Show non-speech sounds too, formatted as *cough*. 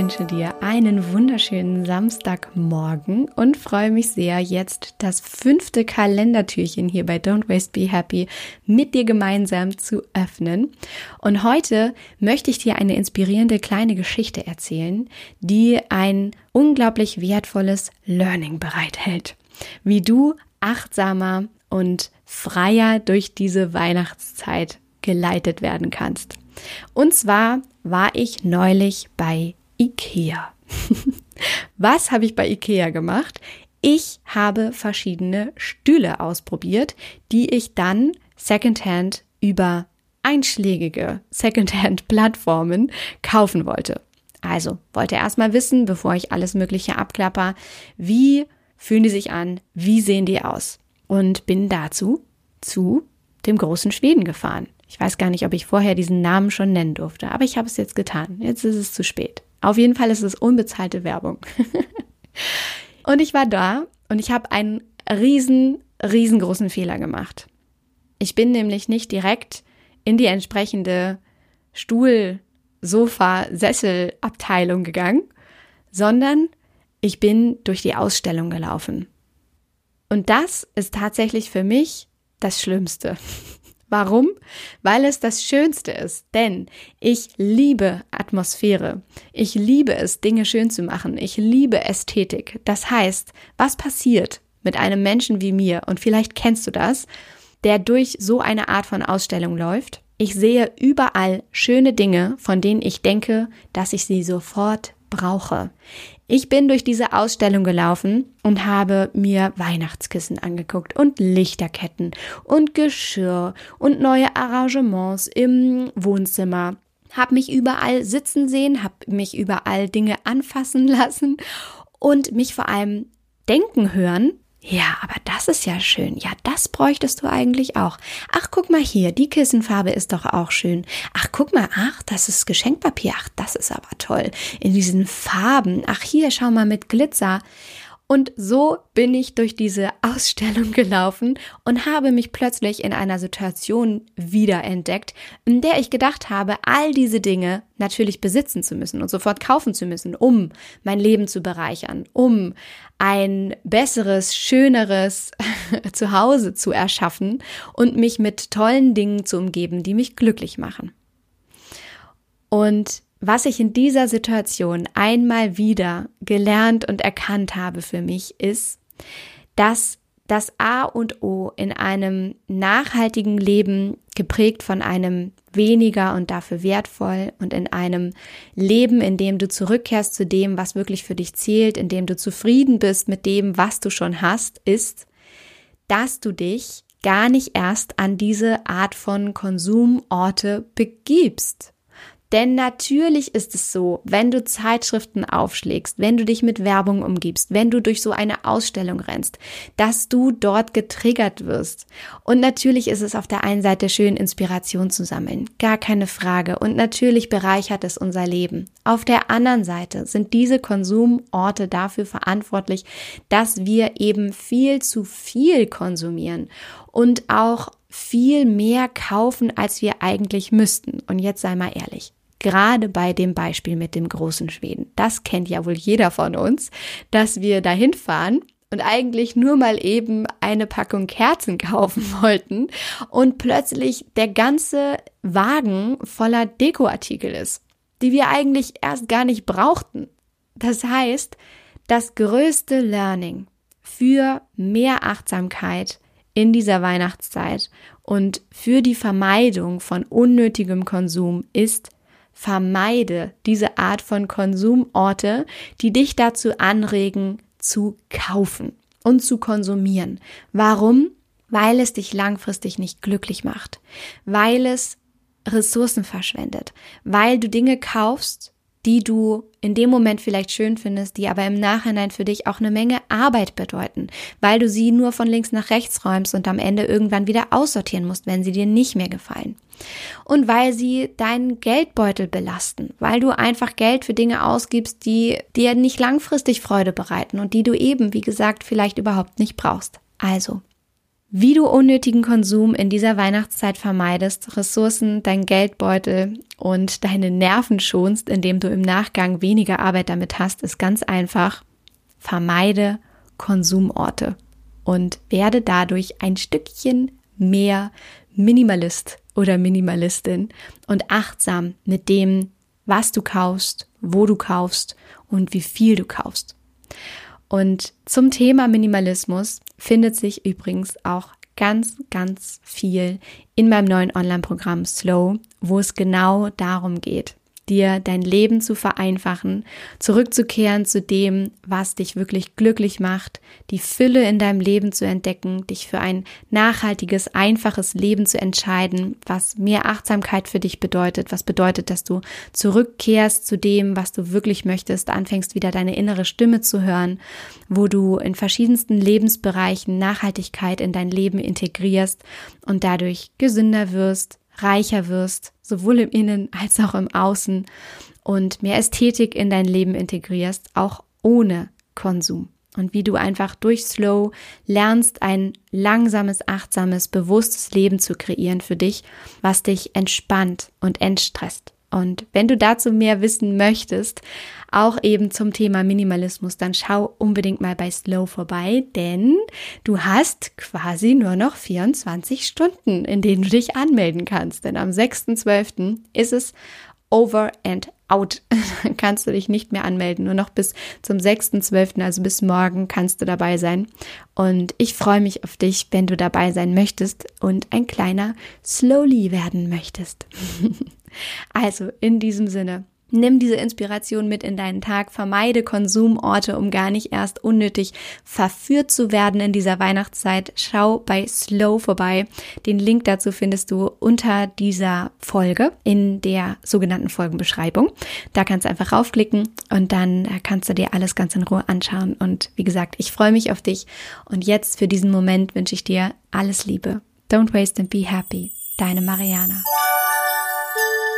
wünsche dir einen wunderschönen Samstagmorgen und freue mich sehr, jetzt das fünfte Kalendertürchen hier bei Don't Waste Be Happy mit dir gemeinsam zu öffnen. Und heute möchte ich dir eine inspirierende kleine Geschichte erzählen, die ein unglaublich wertvolles Learning bereithält. Wie du achtsamer und freier durch diese Weihnachtszeit geleitet werden kannst. Und zwar war ich neulich bei IKEA. *laughs* Was habe ich bei IKEA gemacht? Ich habe verschiedene Stühle ausprobiert, die ich dann secondhand über einschlägige Secondhand-Plattformen kaufen wollte. Also wollte erstmal wissen, bevor ich alles Mögliche abklapper, wie fühlen die sich an, wie sehen die aus? Und bin dazu zu dem großen Schweden gefahren. Ich weiß gar nicht, ob ich vorher diesen Namen schon nennen durfte, aber ich habe es jetzt getan. Jetzt ist es zu spät. Auf jeden Fall ist es unbezahlte Werbung. *laughs* und ich war da und ich habe einen riesen, riesengroßen Fehler gemacht. Ich bin nämlich nicht direkt in die entsprechende Stuhl, Sofa, Sesselabteilung gegangen, sondern ich bin durch die Ausstellung gelaufen. Und das ist tatsächlich für mich das Schlimmste. Warum? Weil es das Schönste ist. Denn ich liebe Atmosphäre. Ich liebe es, Dinge schön zu machen. Ich liebe Ästhetik. Das heißt, was passiert mit einem Menschen wie mir? Und vielleicht kennst du das, der durch so eine Art von Ausstellung läuft. Ich sehe überall schöne Dinge, von denen ich denke, dass ich sie sofort brauche. Ich bin durch diese Ausstellung gelaufen und habe mir Weihnachtskissen angeguckt und Lichterketten und Geschirr und neue Arrangements im Wohnzimmer. Hab mich überall sitzen sehen, hab mich überall Dinge anfassen *laughs* lassen und mich vor allem denken hören, ja, aber das ist ja schön. Ja, das bräuchtest du eigentlich auch. Ach, guck mal hier, die Kissenfarbe ist doch auch schön. Ach, guck mal, ach, das ist Geschenkpapier. Ach, das ist aber toll. In diesen Farben. Ach, hier, schau mal mit Glitzer. Und so bin ich durch diese Ausstellung *laughs* gelaufen und habe mich plötzlich in einer Situation wiederentdeckt, in der ich gedacht habe, all diese Dinge natürlich besitzen zu müssen und sofort kaufen zu müssen, um mein Leben zu bereichern, um ein besseres, schöneres *laughs* Zuhause zu erschaffen und mich mit tollen Dingen zu umgeben, die mich glücklich machen. Und was ich in dieser Situation einmal wieder gelernt und erkannt habe für mich, ist, dass das A und O in einem nachhaltigen Leben, geprägt von einem weniger und dafür wertvoll und in einem Leben, in dem du zurückkehrst zu dem, was wirklich für dich zählt, in dem du zufrieden bist mit dem, was du schon hast, ist, dass du dich gar nicht erst an diese Art von Konsumorte begibst. Denn natürlich ist es so, wenn du Zeitschriften aufschlägst, wenn du dich mit Werbung umgibst, wenn du durch so eine Ausstellung rennst, dass du dort getriggert wirst. Und natürlich ist es auf der einen Seite schön, Inspiration zu sammeln, gar keine Frage. Und natürlich bereichert es unser Leben. Auf der anderen Seite sind diese Konsumorte dafür verantwortlich, dass wir eben viel zu viel konsumieren und auch viel mehr kaufen, als wir eigentlich müssten. Und jetzt sei mal ehrlich. Gerade bei dem Beispiel mit dem großen Schweden. Das kennt ja wohl jeder von uns, dass wir dahin fahren und eigentlich nur mal eben eine Packung Kerzen *laughs* kaufen wollten und plötzlich der ganze Wagen voller Dekoartikel ist, die wir eigentlich erst gar nicht brauchten. Das heißt, das größte Learning für mehr Achtsamkeit in dieser Weihnachtszeit und für die Vermeidung von unnötigem Konsum ist, vermeide diese Art von Konsumorte, die dich dazu anregen, zu kaufen und zu konsumieren. Warum? Weil es dich langfristig nicht glücklich macht, weil es Ressourcen verschwendet, weil du Dinge kaufst, die du in dem Moment vielleicht schön findest, die aber im Nachhinein für dich auch eine Menge Arbeit bedeuten, weil du sie nur von links nach rechts räumst und am Ende irgendwann wieder aussortieren musst, wenn sie dir nicht mehr gefallen. Und weil sie deinen Geldbeutel belasten, weil du einfach Geld für Dinge ausgibst, die dir nicht langfristig Freude bereiten und die du eben, wie gesagt, vielleicht überhaupt nicht brauchst. Also, wie du unnötigen Konsum in dieser Weihnachtszeit vermeidest, Ressourcen, dein Geldbeutel und deine Nerven schonst, indem du im Nachgang weniger Arbeit damit hast, ist ganz einfach. Vermeide Konsumorte und werde dadurch ein Stückchen mehr Minimalist oder Minimalistin und achtsam mit dem, was du kaufst, wo du kaufst und wie viel du kaufst. Und zum Thema Minimalismus findet sich übrigens auch ganz, ganz viel in meinem neuen Online-Programm Slow, wo es genau darum geht, dir dein Leben zu vereinfachen, zurückzukehren zu dem, was dich wirklich glücklich macht, die Fülle in deinem Leben zu entdecken, dich für ein nachhaltiges, einfaches Leben zu entscheiden, was mehr Achtsamkeit für dich bedeutet, was bedeutet, dass du zurückkehrst zu dem, was du wirklich möchtest, anfängst wieder deine innere Stimme zu hören, wo du in verschiedensten Lebensbereichen Nachhaltigkeit in dein Leben integrierst und dadurch gesünder wirst, reicher wirst, sowohl im Innen als auch im Außen und mehr Ästhetik in dein Leben integrierst, auch ohne Konsum. Und wie du einfach durch Slow lernst, ein langsames, achtsames, bewusstes Leben zu kreieren für dich, was dich entspannt und entstresst. Und wenn du dazu mehr wissen möchtest, auch eben zum Thema Minimalismus, dann schau unbedingt mal bei Slow vorbei, denn du hast quasi nur noch 24 Stunden, in denen du dich anmelden kannst. Denn am 6.12. ist es over and out. *laughs* Dann kannst du dich nicht mehr anmelden. Nur noch bis zum 6.12., also bis morgen, kannst du dabei sein. Und ich freue mich auf dich, wenn du dabei sein möchtest und ein kleiner Slowly werden möchtest. *laughs* also in diesem Sinne, Nimm diese Inspiration mit in deinen Tag, vermeide Konsumorte, um gar nicht erst unnötig verführt zu werden in dieser Weihnachtszeit. Schau bei Slow vorbei. Den Link dazu findest du unter dieser Folge in der sogenannten Folgenbeschreibung. Da kannst du einfach raufklicken und dann kannst du dir alles ganz in Ruhe anschauen. Und wie gesagt, ich freue mich auf dich. Und jetzt für diesen Moment wünsche ich dir alles Liebe. Don't waste and be happy. Deine Mariana. Thank you.